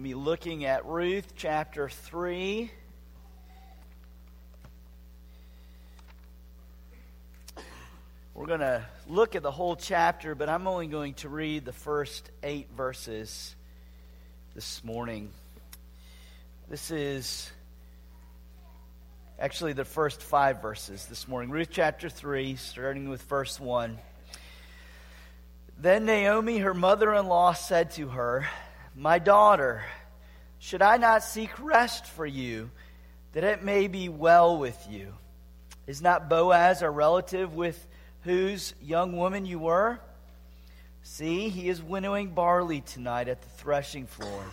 to be looking at Ruth chapter 3. We're going to look at the whole chapter, but I'm only going to read the first eight verses this morning. This is actually the first five verses this morning. Ruth chapter 3, starting with verse 1. Then Naomi, her mother in law, said to her, My daughter, should I not seek rest for you, that it may be well with you? Is not Boaz a relative with whose young woman you were? See, he is winnowing barley tonight at the threshing floor.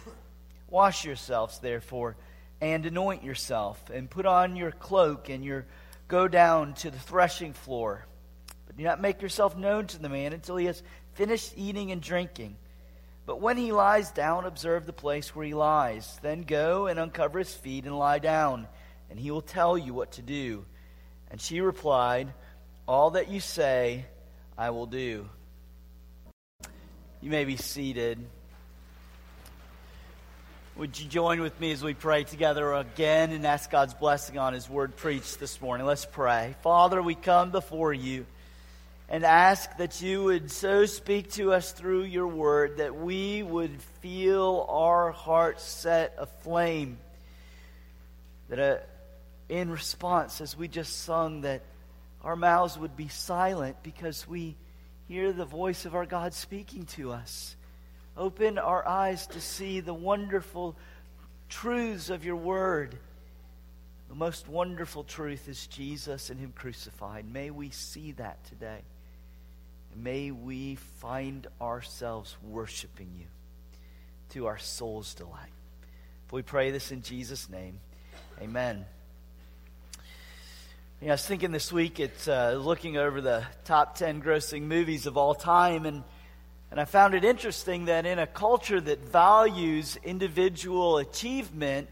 Wash yourselves, therefore, and anoint yourself, and put on your cloak, and your go down to the threshing floor. But do not make yourself known to the man until he has finished eating and drinking. But when he lies down, observe the place where he lies. Then go and uncover his feet and lie down, and he will tell you what to do. And she replied, All that you say, I will do. You may be seated. Would you join with me as we pray together again and ask God's blessing on His word preached this morning? Let's pray. Father, we come before you and ask that you would so speak to us through your word that we would feel our hearts set aflame. That uh, in response, as we just sung, that our mouths would be silent because we hear the voice of our God speaking to us. Open our eyes to see the wonderful truths of your word. The most wonderful truth is Jesus and Him crucified. May we see that today. May we find ourselves worshiping you to our soul's delight. We pray this in Jesus' name. Amen. Yeah, I was thinking this week, it's uh, looking over the top 10 grossing movies of all time, and, and I found it interesting that in a culture that values individual achievement,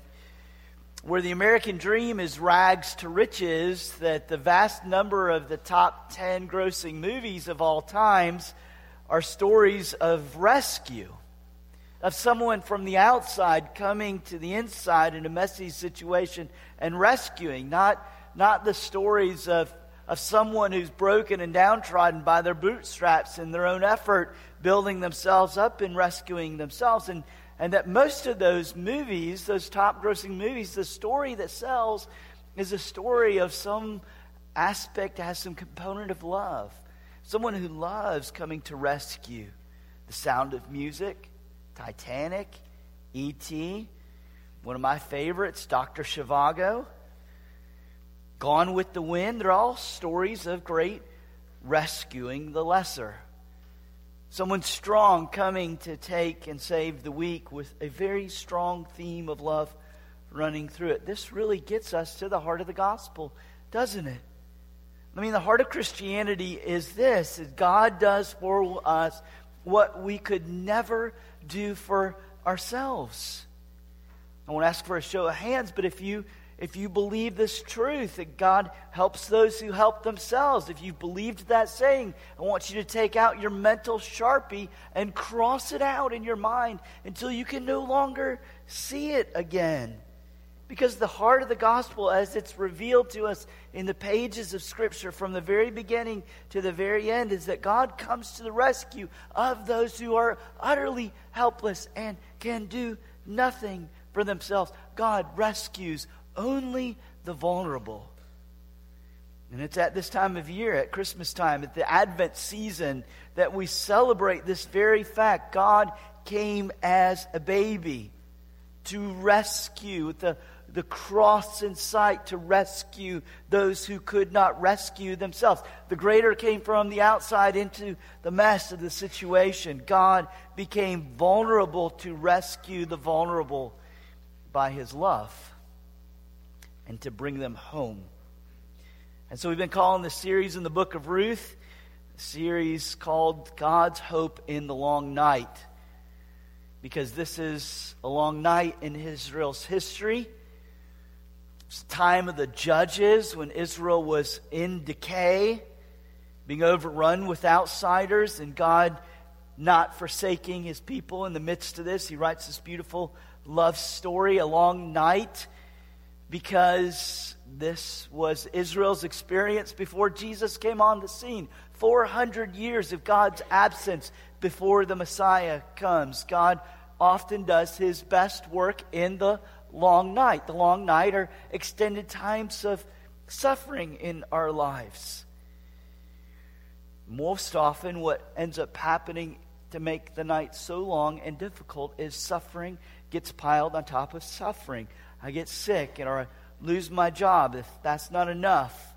where the American dream is rags to riches, that the vast number of the top 10 grossing movies of all times are stories of rescue, of someone from the outside coming to the inside in a messy situation and rescuing, not, not the stories of, of someone who's broken and downtrodden by their bootstraps in their own effort, building themselves up and rescuing themselves. And and that most of those movies, those top grossing movies, the story that sells is a story of some aspect, has some component of love. Someone who loves coming to rescue. The Sound of Music, Titanic, E.T., one of my favorites, Dr. Zhivago, Gone with the Wind. They're all stories of great rescuing the lesser. Someone strong coming to take and save the weak with a very strong theme of love running through it. This really gets us to the heart of the gospel, doesn't it? I mean, the heart of Christianity is this is God does for us what we could never do for ourselves. I won't ask for a show of hands, but if you if you believe this truth that God helps those who help themselves, if you've believed that saying, I want you to take out your mental sharpie and cross it out in your mind until you can no longer see it again. Because the heart of the gospel, as it's revealed to us in the pages of Scripture from the very beginning to the very end, is that God comes to the rescue of those who are utterly helpless and can do nothing for themselves. God rescues only the vulnerable. And it's at this time of year, at Christmas time, at the Advent season, that we celebrate this very fact. God came as a baby to rescue, with the, the cross in sight, to rescue those who could not rescue themselves. The greater came from the outside into the mess of the situation. God became vulnerable to rescue the vulnerable by his love and to bring them home. And so we've been calling this series in the book of Ruth, a series called God's Hope in the Long Night. Because this is a long night in Israel's history. It's the time of the judges when Israel was in decay, being overrun with outsiders, and God not forsaking his people in the midst of this. He writes this beautiful love story, a long night, because this was Israel's experience before Jesus came on the scene. 400 years of God's absence before the Messiah comes. God often does his best work in the long night. The long night are extended times of suffering in our lives. Most often, what ends up happening to make the night so long and difficult is suffering gets piled on top of suffering. I get sick or I lose my job. If that's not enough,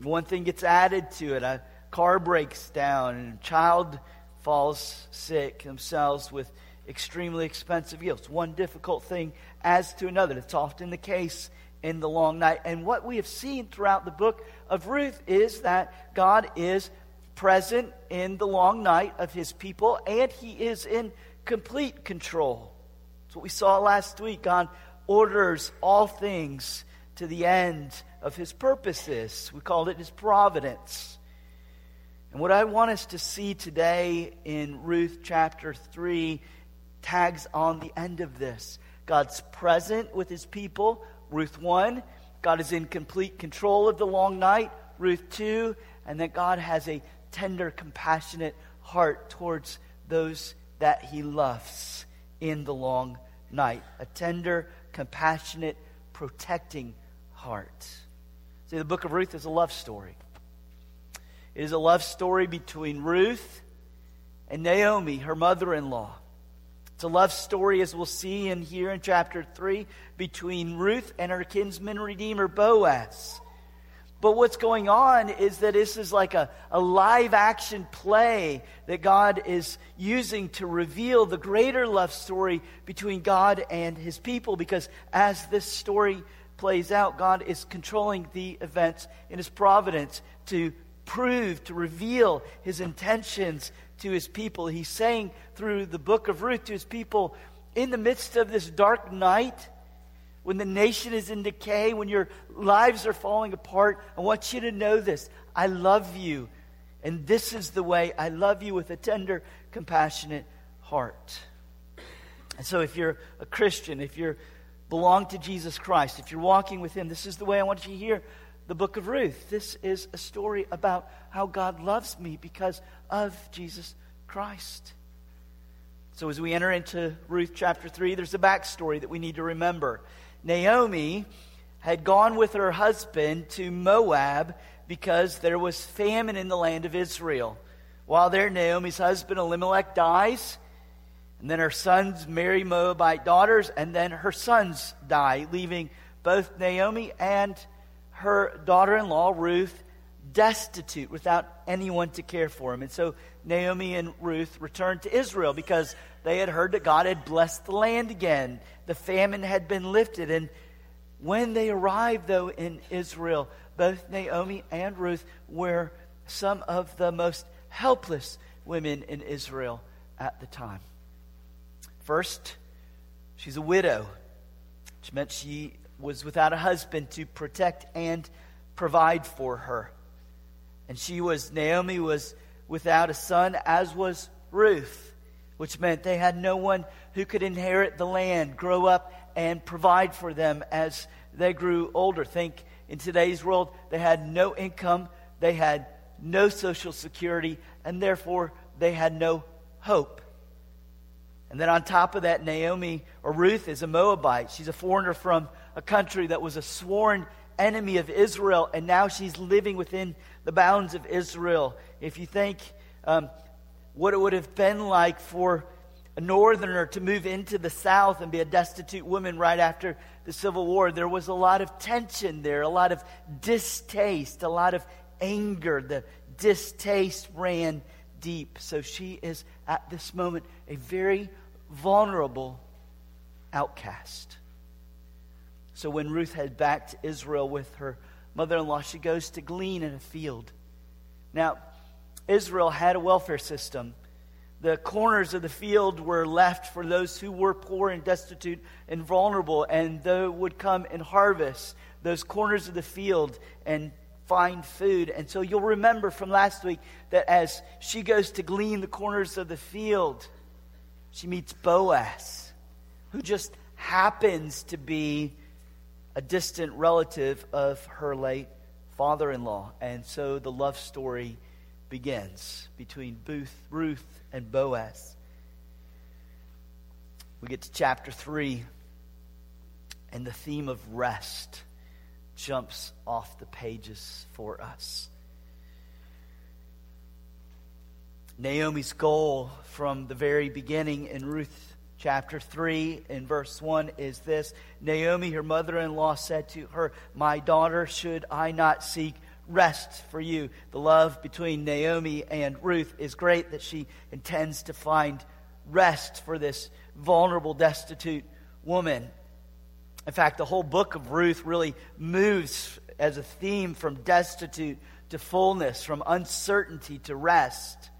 one thing gets added to it. A car breaks down and a child falls sick themselves with extremely expensive gifts. One difficult thing adds to another. That's often the case in the long night. And what we have seen throughout the book of Ruth is that God is present in the long night of his people and he is in complete control. That's what we saw last week. God orders all things to the end of his purposes. We call it his providence. And what I want us to see today in Ruth chapter 3 tags on the end of this. God's present with his people, Ruth 1. God is in complete control of the long night, Ruth 2. And that God has a tender, compassionate heart towards those that he loves in the long night. A tender, compassionate, protecting heart. See, the book of Ruth is a love story. It is a love story between Ruth and Naomi, her mother in law. It's a love story, as we'll see in here in chapter 3, between Ruth and her kinsman redeemer Boaz. But what's going on is that this is like a, a live action play that God is using to reveal the greater love story between God and his people. Because as this story plays out, God is controlling the events in his providence to prove, to reveal his intentions to his people. He's saying through the book of Ruth to his people, in the midst of this dark night, when the nation is in decay, when your lives are falling apart, I want you to know this. I love you. And this is the way I love you with a tender, compassionate heart. And so, if you're a Christian, if you belong to Jesus Christ, if you're walking with Him, this is the way I want you to hear the book of Ruth. This is a story about how God loves me because of Jesus Christ. So, as we enter into Ruth chapter 3, there's a backstory that we need to remember. Naomi had gone with her husband to Moab because there was famine in the land of Israel. While there, Naomi's husband Elimelech dies, and then her sons marry Moabite daughters, and then her sons die, leaving both Naomi and her daughter in law, Ruth, destitute without anyone to care for him. And so Naomi and Ruth return to Israel because they had heard that God had blessed the land again. The famine had been lifted. And when they arrived, though, in Israel, both Naomi and Ruth were some of the most helpless women in Israel at the time. First, she's a widow, which meant she was without a husband to protect and provide for her. And she was, Naomi was without a son, as was Ruth, which meant they had no one who could inherit the land, grow up, and provide for them as they grew older. Think in today's world, they had no income, they had no social security, and therefore they had no hope. And then on top of that, Naomi or Ruth is a Moabite. She's a foreigner from a country that was a sworn enemy of Israel, and now she's living within the bounds of Israel. If you think um, what it would have been like for a northerner to move into the south and be a destitute woman right after the Civil War, there was a lot of tension there, a lot of distaste, a lot of anger. The distaste ran deep. So she is at this moment a very vulnerable outcast. So when Ruth head back to Israel with her mother in law, she goes to glean in a field. Now, Israel had a welfare system. The corners of the field were left for those who were poor and destitute and vulnerable, and they would come and harvest those corners of the field and find food. And so you'll remember from last week that as she goes to glean the corners of the field, she meets Boaz, who just happens to be a distant relative of her late father in law. And so the love story begins between Booth, Ruth and Boaz. We get to chapter 3, and the theme of rest jumps off the pages for us. Naomi's goal from the very beginning in Ruth chapter 3 in verse 1 is this Naomi, her mother in law, said to her, My daughter, should I not seek rest for you? The love between Naomi and Ruth is great that she intends to find rest for this vulnerable, destitute woman. In fact, the whole book of Ruth really moves as a theme from destitute to fullness, from uncertainty to rest.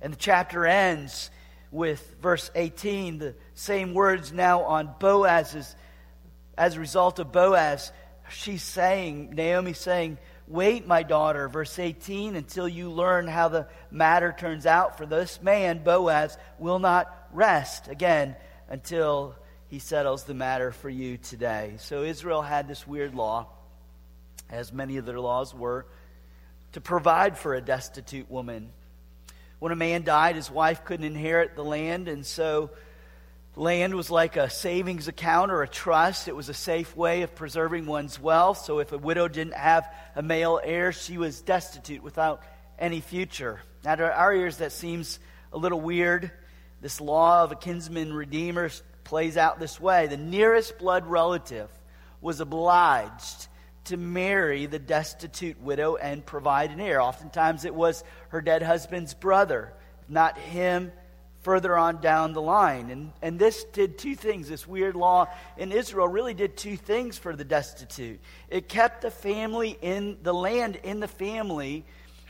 And the chapter ends with verse 18, the same words now on Boaz's, as a result of Boaz, she's saying, Naomi saying, Wait, my daughter, verse 18, until you learn how the matter turns out. For this man, Boaz, will not rest again until he settles the matter for you today. So Israel had this weird law, as many of their laws were, to provide for a destitute woman. When a man died, his wife couldn't inherit the land, and so land was like a savings account or a trust. It was a safe way of preserving one's wealth. So if a widow didn't have a male heir, she was destitute without any future. Now, to our ears, that seems a little weird. This law of a kinsman redeemer plays out this way the nearest blood relative was obliged to marry the destitute widow and provide an heir. Oftentimes it was her dead husband's brother, not him further on down the line. And, and this did two things. This weird law in Israel really did two things for the destitute. It kept the family in the land in the family,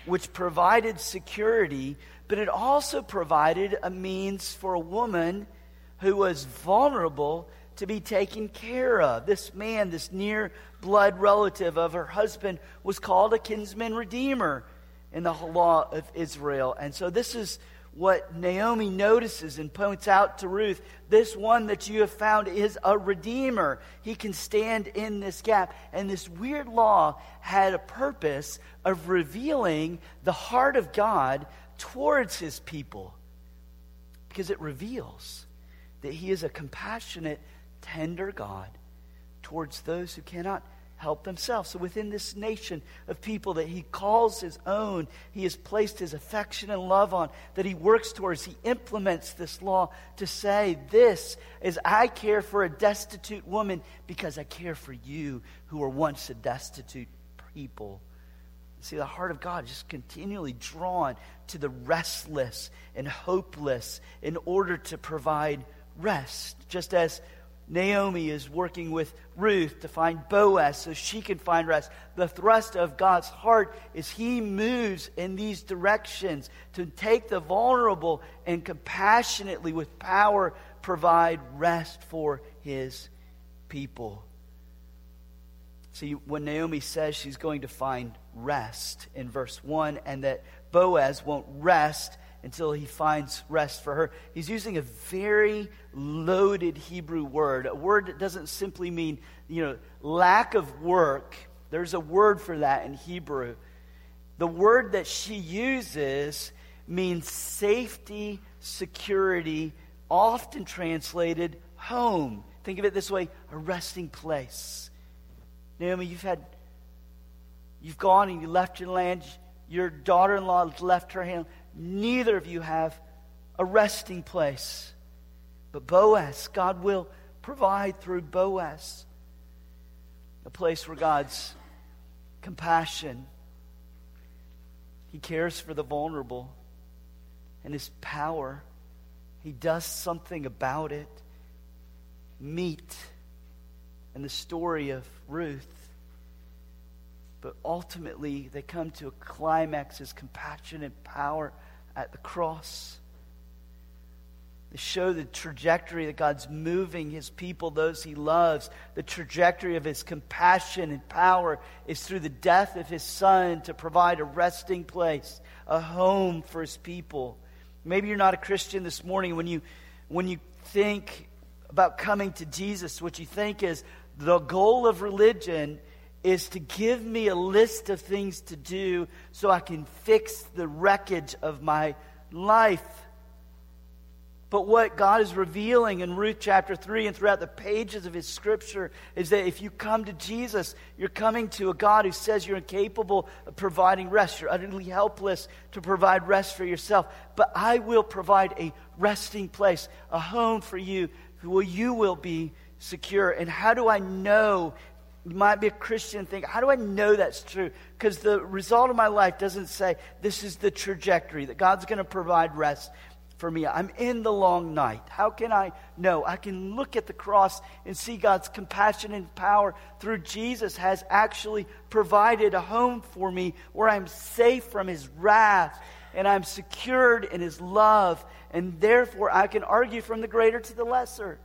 which provided security, but it also provided a means for a woman who was vulnerable to be taken care of. This man, this near blood relative of her husband, was called a kinsman redeemer in the law of Israel. And so this is what Naomi notices and points out to Ruth. This one that you have found is a redeemer. He can stand in this gap. And this weird law had a purpose of revealing the heart of God towards his people because it reveals that He is a compassionate, tender God towards those who cannot help themselves. So within this nation of people that He calls His own, He has placed His affection and love on, that He works towards, He implements this law to say, This is I care for a destitute woman because I care for you who were once a destitute people. See, the heart of God is just continually drawn to the restless and hopeless in order to provide rest, just as Naomi is working with Ruth to find Boaz so she can find rest. The thrust of God's heart is He moves in these directions to take the vulnerable and compassionately, with power, provide rest for His people. See, when Naomi says she's going to find rest in verse 1 and that Boaz won't rest until he finds rest for her. He's using a very loaded Hebrew word, a word that doesn't simply mean, you know, lack of work. There's a word for that in Hebrew. The word that she uses means safety, security, often translated home. Think of it this way a resting place. Naomi, you've had, you've gone and you left your land. Your daughter in law left her hand neither of you have a resting place. But Boaz, God will provide through Boaz a place where God's compassion, He cares for the vulnerable, and His power, He does something about it. Meet and the story of Ruth. But ultimately, they come to a climax as compassion and power at the cross. They show the trajectory that God's moving his people, those he loves. The trajectory of his compassion and power is through the death of his son to provide a resting place, a home for his people. Maybe you're not a Christian this morning when you when you think about coming to Jesus, what you think is the goal of religion is to give me a list of things to do so I can fix the wreckage of my life. But what God is revealing in Ruth chapter 3 and throughout the pages of His scripture is that if you come to Jesus, you're coming to a God who says you're incapable of providing rest. You're utterly helpless to provide rest for yourself. But I will provide a resting place, a home for you where you will be secure. And how do I know? Might be a Christian think, how do I know that's true? Because the result of my life doesn't say this is the trajectory, that God's going to provide rest for me. I'm in the long night. How can I know? I can look at the cross and see God's compassion and power through Jesus has actually provided a home for me where I'm safe from his wrath and I'm secured in his love. And therefore, I can argue from the greater to the lesser.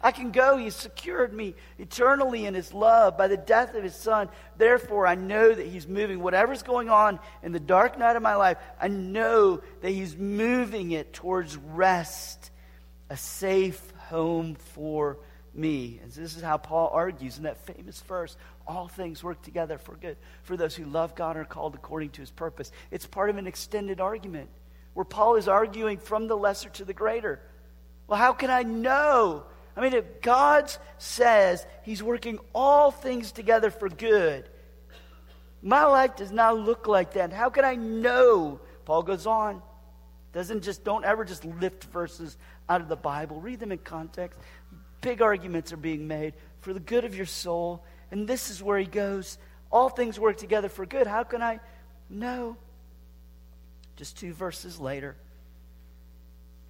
I can go. He's secured me eternally in His love by the death of His Son. Therefore, I know that He's moving whatever's going on in the dark night of my life. I know that He's moving it towards rest, a safe home for me. And this is how Paul argues in that famous verse all things work together for good for those who love God and are called according to His purpose. It's part of an extended argument where Paul is arguing from the lesser to the greater. Well, how can I know? I mean, if God says He's working all things together for good, my life does not look like that. How can I know? Paul goes on. Doesn't just, don't ever just lift verses out of the Bible. Read them in context. Big arguments are being made for the good of your soul. And this is where he goes. All things work together for good. How can I know? Just two verses later.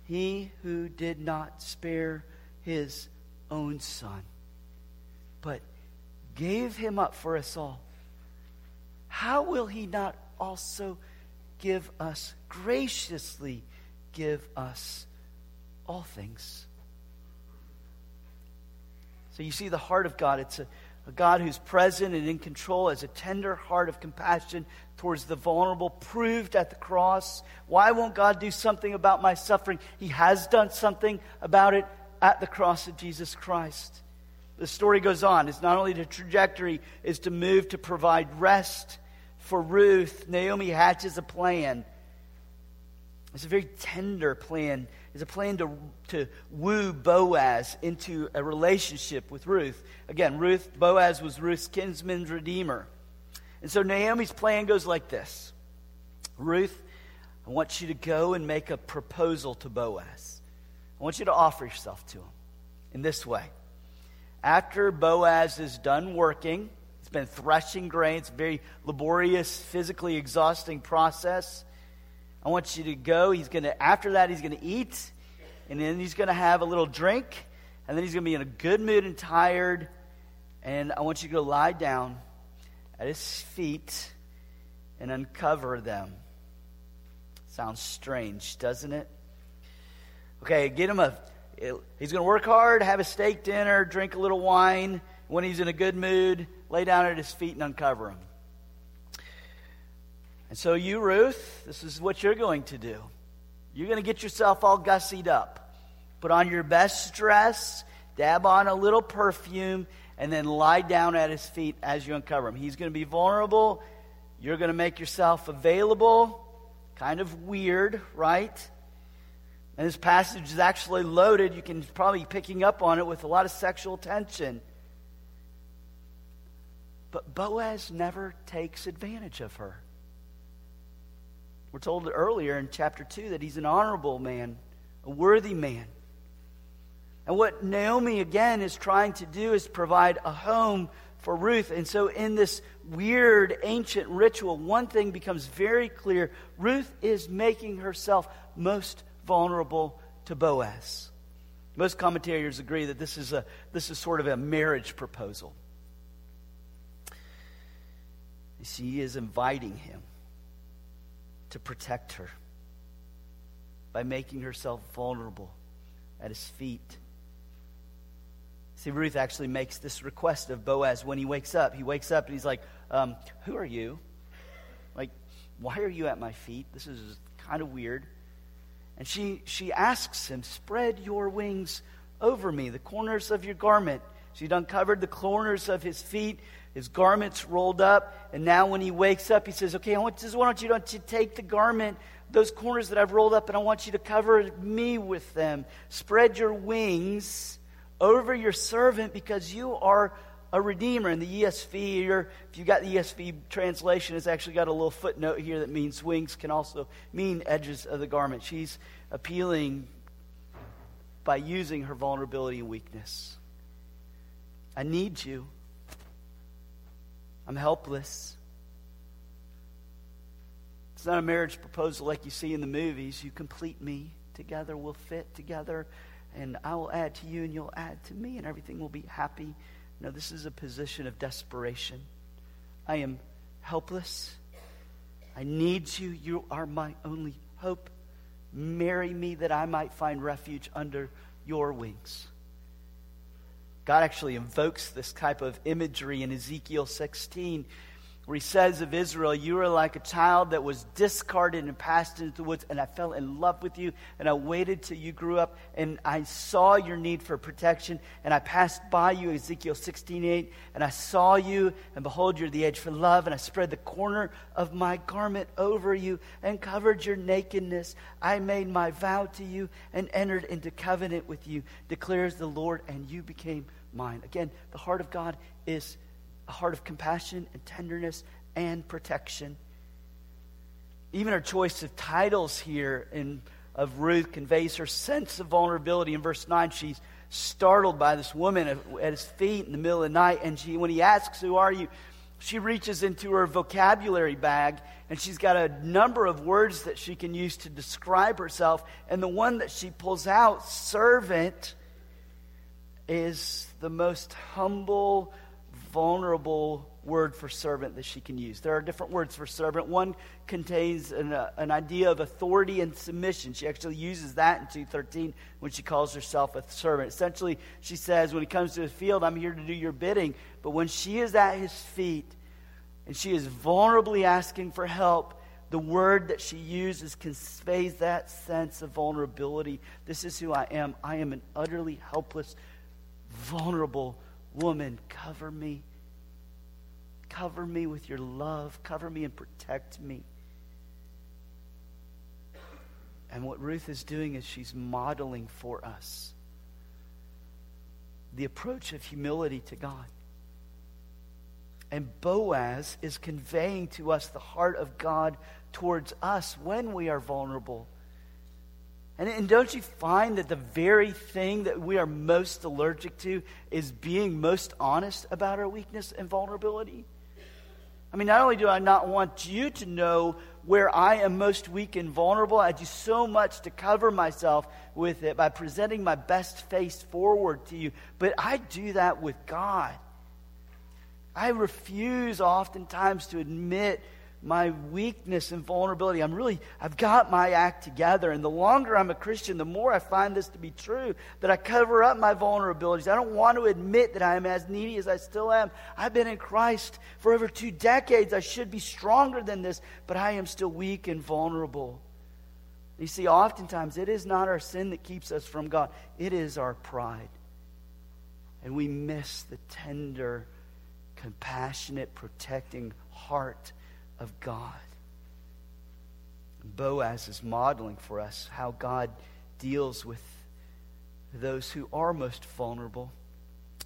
He who did not spare his own son, but gave him up for us all, how will he not also give us, graciously give us all things? So you see the heart of God. It's a, a God who's present and in control, has a tender heart of compassion towards the vulnerable, proved at the cross. Why won't God do something about my suffering? He has done something about it at the cross of Jesus Christ. The story goes on. It's not only the trajectory is to move to provide rest for Ruth. Naomi hatches a plan. It's a very tender plan. It's a plan to, to woo Boaz into a relationship with Ruth. Again, Ruth, Boaz was Ruth's kinsman's redeemer. And so Naomi's plan goes like this Ruth, I want you to go and make a proposal to Boaz. I want you to offer yourself to him in this way. After Boaz is done working, he's been threshing grain, it's a very laborious, physically exhausting process. I want you to go. He's going to, after that, he's going to eat, and then he's going to have a little drink, and then he's going to be in a good mood and tired. And I want you to go lie down at his feet and uncover them. Sounds strange, doesn't it? Okay, get him a. He's going to work hard, have a steak dinner, drink a little wine. When he's in a good mood, lay down at his feet and uncover him. And so, you, Ruth, this is what you're going to do. You're going to get yourself all gussied up. Put on your best dress, dab on a little perfume, and then lie down at his feet as you uncover him. He's going to be vulnerable. You're going to make yourself available. Kind of weird, right? And this passage is actually loaded. You can probably be picking up on it with a lot of sexual tension. But Boaz never takes advantage of her. We're told earlier in chapter 2 that he's an honorable man, a worthy man. And what Naomi, again, is trying to do is provide a home for Ruth. And so, in this weird ancient ritual, one thing becomes very clear Ruth is making herself most vulnerable to Boaz. Most commentators agree that this is, a, this is sort of a marriage proposal. You see, he is inviting him to protect her by making herself vulnerable at his feet. See, Ruth actually makes this request of Boaz when he wakes up. He wakes up and he's like, um, Who are you? Like, why are you at my feet? This is kind of weird. And she, she asks him, Spread your wings over me, the corners of your garment. She'd uncovered the corners of his feet, his garments rolled up. And now when he wakes up, he says, Okay, I want, why don't you, don't you take the garment, those corners that I've rolled up, and I want you to cover me with them. Spread your wings over your servant because you are a redeemer. In the ESV, or if you got the ESV translation, it's actually got a little footnote here that means wings can also mean edges of the garment. She's appealing by using her vulnerability and weakness. I need you. I'm helpless. It's not a marriage proposal like you see in the movies. You complete me. Together we'll fit together and I will add to you and you'll add to me and everything will be happy. No, this is a position of desperation. I am helpless. I need you. You are my only hope. Marry me that I might find refuge under your wings. God actually invokes this type of imagery in Ezekiel 16 where he says of Israel, You are like a child that was discarded and passed into the woods, and I fell in love with you, and I waited till you grew up, and I saw your need for protection, and I passed by you, Ezekiel 16 8, and I saw you, and behold, you're the age for love, and I spread the corner of my garment over you and covered your nakedness. I made my vow to you and entered into covenant with you, declares the Lord, and you became mine. Again, the heart of God is a heart of compassion and tenderness and protection. Even her choice of titles here in, of Ruth conveys her sense of vulnerability. In verse 9, she's startled by this woman at his feet in the middle of the night. And she, when he asks, Who are you? she reaches into her vocabulary bag and she's got a number of words that she can use to describe herself. And the one that she pulls out, servant, is the most humble, vulnerable word for servant that she can use. There are different words for servant. One contains an, uh, an idea of authority and submission. She actually uses that in 213 when she calls herself a servant. Essentially, she says, when he comes to the field, I'm here to do your bidding. But when she is at his feet and she is vulnerably asking for help, the word that she uses conveys that sense of vulnerability. This is who I am. I am an utterly helpless, vulnerable Woman, cover me. Cover me with your love. Cover me and protect me. And what Ruth is doing is she's modeling for us the approach of humility to God. And Boaz is conveying to us the heart of God towards us when we are vulnerable and, and don't you find that the very thing that we are most allergic to is being most honest about our weakness and vulnerability? I mean, not only do I not want you to know where I am most weak and vulnerable, I do so much to cover myself with it by presenting my best face forward to you, but I do that with God. I refuse oftentimes to admit my weakness and vulnerability. I'm really, I've got my act together. And the longer I'm a Christian, the more I find this to be true that I cover up my vulnerabilities. I don't want to admit that I am as needy as I still am. I've been in Christ for over two decades. I should be stronger than this, but I am still weak and vulnerable. You see, oftentimes it is not our sin that keeps us from God, it is our pride. And we miss the tender, compassionate, protecting heart of God. Boaz is modeling for us how God deals with those who are most vulnerable,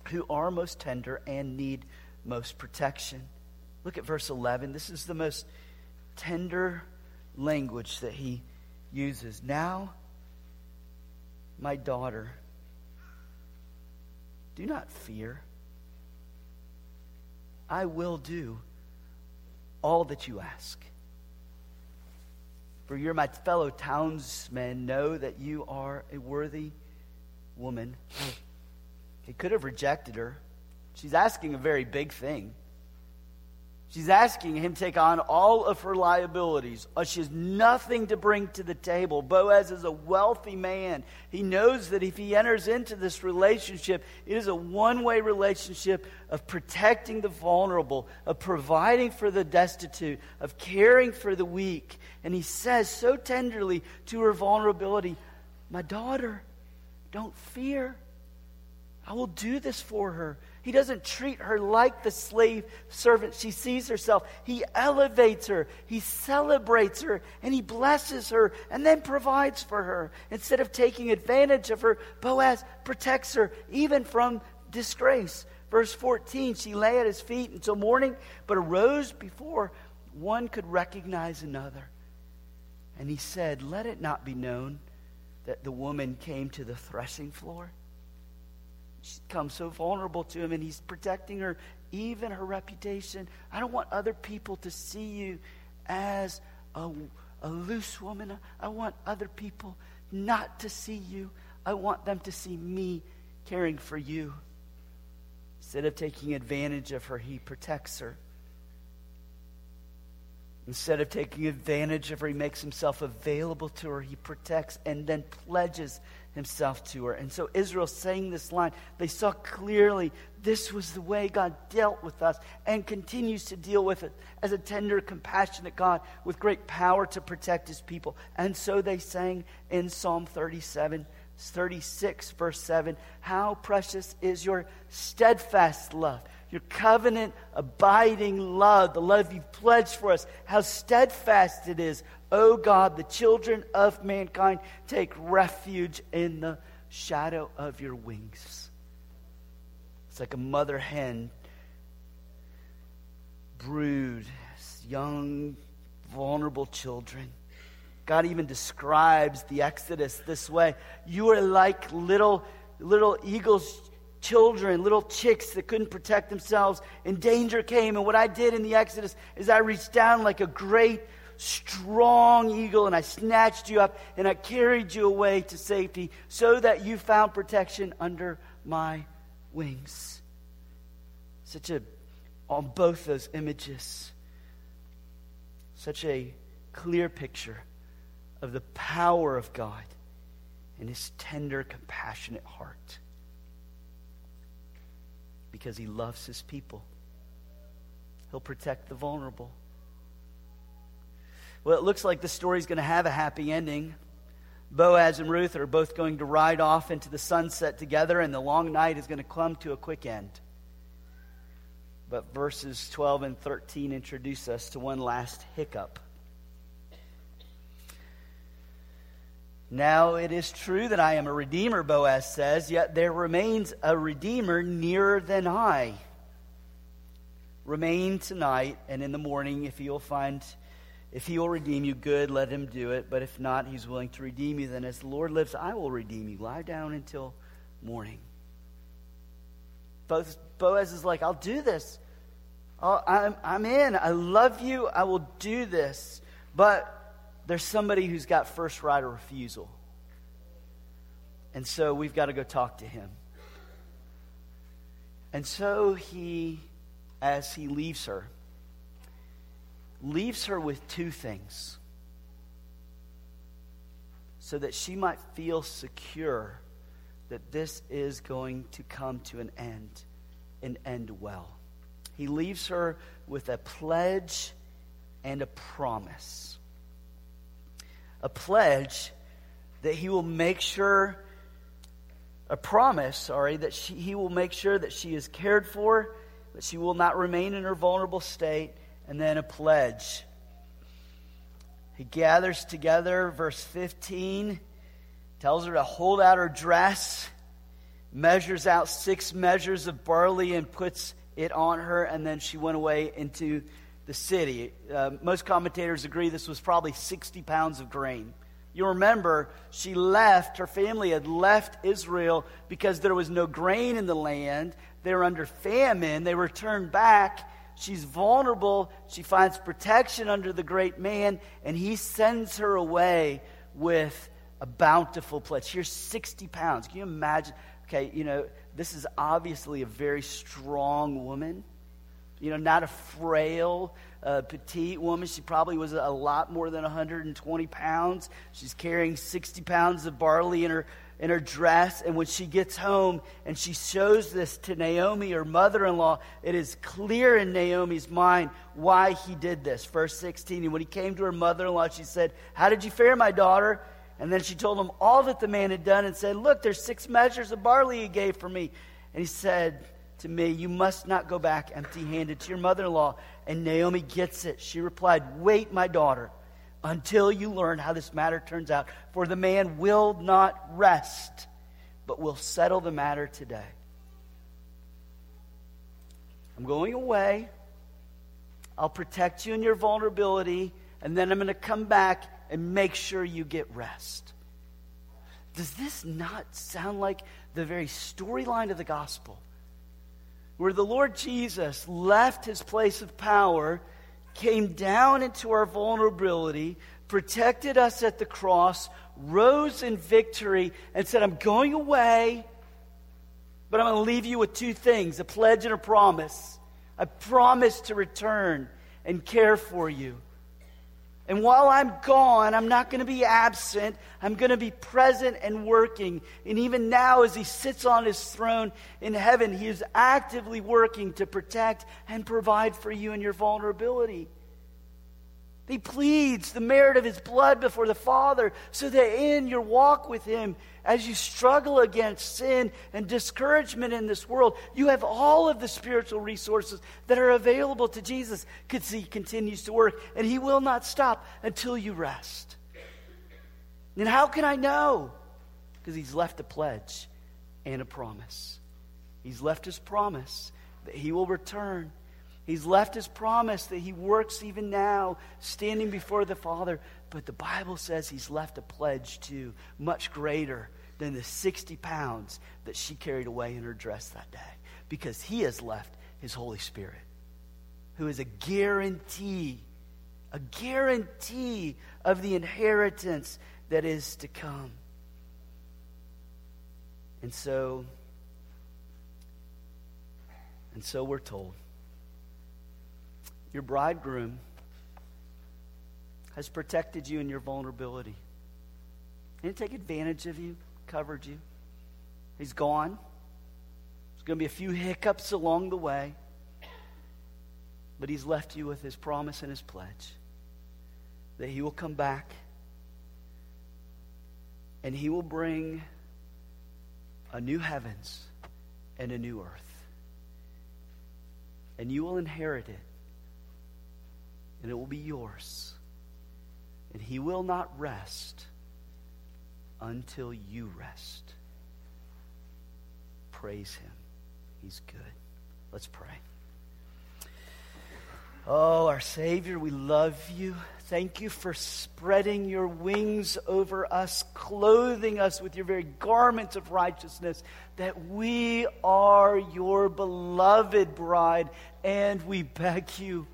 who are most tender, and need most protection. Look at verse 11. This is the most tender language that he uses. Now, my daughter, do not fear. I will do all that you ask. For you're my fellow townsmen, know that you are a worthy woman. He could have rejected her. She's asking a very big thing. She's asking him to take on all of her liabilities. Uh, she has nothing to bring to the table. Boaz is a wealthy man. He knows that if he enters into this relationship, it is a one way relationship of protecting the vulnerable, of providing for the destitute, of caring for the weak. And he says so tenderly to her vulnerability, My daughter, don't fear. I will do this for her. He doesn't treat her like the slave servant she sees herself. He elevates her, he celebrates her, and he blesses her and then provides for her. Instead of taking advantage of her, Boaz protects her even from disgrace. Verse 14 She lay at his feet until morning, but arose before one could recognize another. And he said, Let it not be known that the woman came to the threshing floor. She comes so vulnerable to him, and he's protecting her, even her reputation. I don't want other people to see you as a, a loose woman. I want other people not to see you. I want them to see me caring for you. Instead of taking advantage of her, he protects her. Instead of taking advantage of her, he makes himself available to her. He protects and then pledges himself to her. And so Israel saying this line, they saw clearly this was the way God dealt with us and continues to deal with it as a tender, compassionate God with great power to protect his people. And so they sang in Psalm 37, 36, verse 7 How precious is your steadfast love your covenant abiding love, the love you've pledged for us, how steadfast it is. O oh God, the children of mankind take refuge in the shadow of your wings. It's like a mother hen brood young, vulnerable children. God even describes the Exodus this way You are like little, little eagles children, little chicks that couldn't protect themselves, and danger came. And what I did in the Exodus is I reached down like a great, strong eagle, and I snatched you up, and I carried you away to safety so that you found protection under my wings. Such a, on both those images, such a clear picture of the power of God and his tender, compassionate heart because he loves his people. He'll protect the vulnerable. Well, it looks like the story's going to have a happy ending. Boaz and Ruth are both going to ride off into the sunset together, and the long night is going to come to a quick end. But verses 12 and 13 introduce us to one last hiccup. Now it is true that I am a redeemer, Boaz says, yet there remains a redeemer nearer than I. Remain tonight, and in the morning, if he will find, if he will redeem you, good, let him do it. But if not, he's willing to redeem you. Then, as the Lord lives, I will redeem you. Lie down until morning. Boaz is like, I'll do this. I'm, I'm in. I love you. I will do this. But there's somebody who's got first right of refusal. And so we've got to go talk to him. And so he, as he leaves her, leaves her with two things so that she might feel secure that this is going to come to an end and end well. He leaves her with a pledge and a promise a pledge that he will make sure, a promise, sorry, that she, he will make sure that she is cared for, that she will not remain in her vulnerable state, and then a pledge. He gathers together, verse 15, tells her to hold out her dress, measures out six measures of barley, and puts it on her, and then she went away into the city. Uh, most commentators agree this was probably 60 pounds of grain. You remember, she left, her family had left Israel because there was no grain in the land. They were under famine. They returned back. She's vulnerable. She finds protection under the great man, and he sends her away with a bountiful pledge. Here's 60 pounds. Can you imagine? Okay, you know, this is obviously a very strong woman you know, not a frail, uh, petite woman. She probably was a lot more than 120 pounds. She's carrying 60 pounds of barley in her in her dress. And when she gets home and she shows this to Naomi, her mother in law, it is clear in Naomi's mind why he did this. Verse 16. And when he came to her mother in law, she said, How did you fare, my daughter? And then she told him all that the man had done and said, Look, there's six measures of barley he gave for me. And he said to me, You must not go back empty handed to your mother in law. And Naomi gets it. She replied, Wait, my daughter until you learn how this matter turns out. For the man will not rest, but will settle the matter today. I'm going away. I'll protect you in your vulnerability, and then I'm going to come back and make sure you get rest. Does this not sound like the very storyline of the gospel? Where the Lord Jesus left his place of power came down into our vulnerability, protected us at the cross, rose in victory, and said, I'm going away, but I'm going to leave you with two things a pledge and a promise. I promise to return and care for you. And while I'm gone, I'm not going to be absent. I'm going to be present and working. And even now, as he sits on his throne in heaven, he is actively working to protect and provide for you in your vulnerability. He pleads the merit of his blood before the Father so that in your walk with him, as you struggle against sin and discouragement in this world, you have all of the spiritual resources that are available to Jesus because he continues to work and he will not stop until you rest. And how can I know? Because he's left a pledge and a promise. He's left his promise that he will return He's left his promise that he works even now, standing before the Father. But the Bible says he's left a pledge too, much greater than the 60 pounds that she carried away in her dress that day. Because he has left his Holy Spirit, who is a guarantee, a guarantee of the inheritance that is to come. And so, and so we're told your bridegroom has protected you in your vulnerability. He didn't take advantage of you, covered you. He's gone. There's going to be a few hiccups along the way, but He's left you with His promise and His pledge that He will come back and He will bring a new heavens and a new earth. And you will inherit it and it will be yours. And he will not rest until you rest. Praise him. He's good. Let's pray. Oh, our Savior, we love you. Thank you for spreading your wings over us, clothing us with your very garments of righteousness, that we are your beloved bride. And we beg you,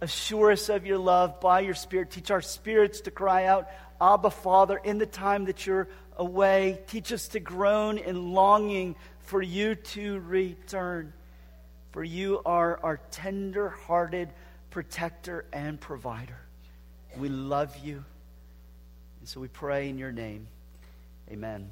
Assure us of your love by your Spirit. Teach our spirits to cry out, Abba, Father, in the time that you're away. Teach us to groan in longing for you to return. For you are our tender hearted protector and provider. We love you. And so we pray in your name. Amen.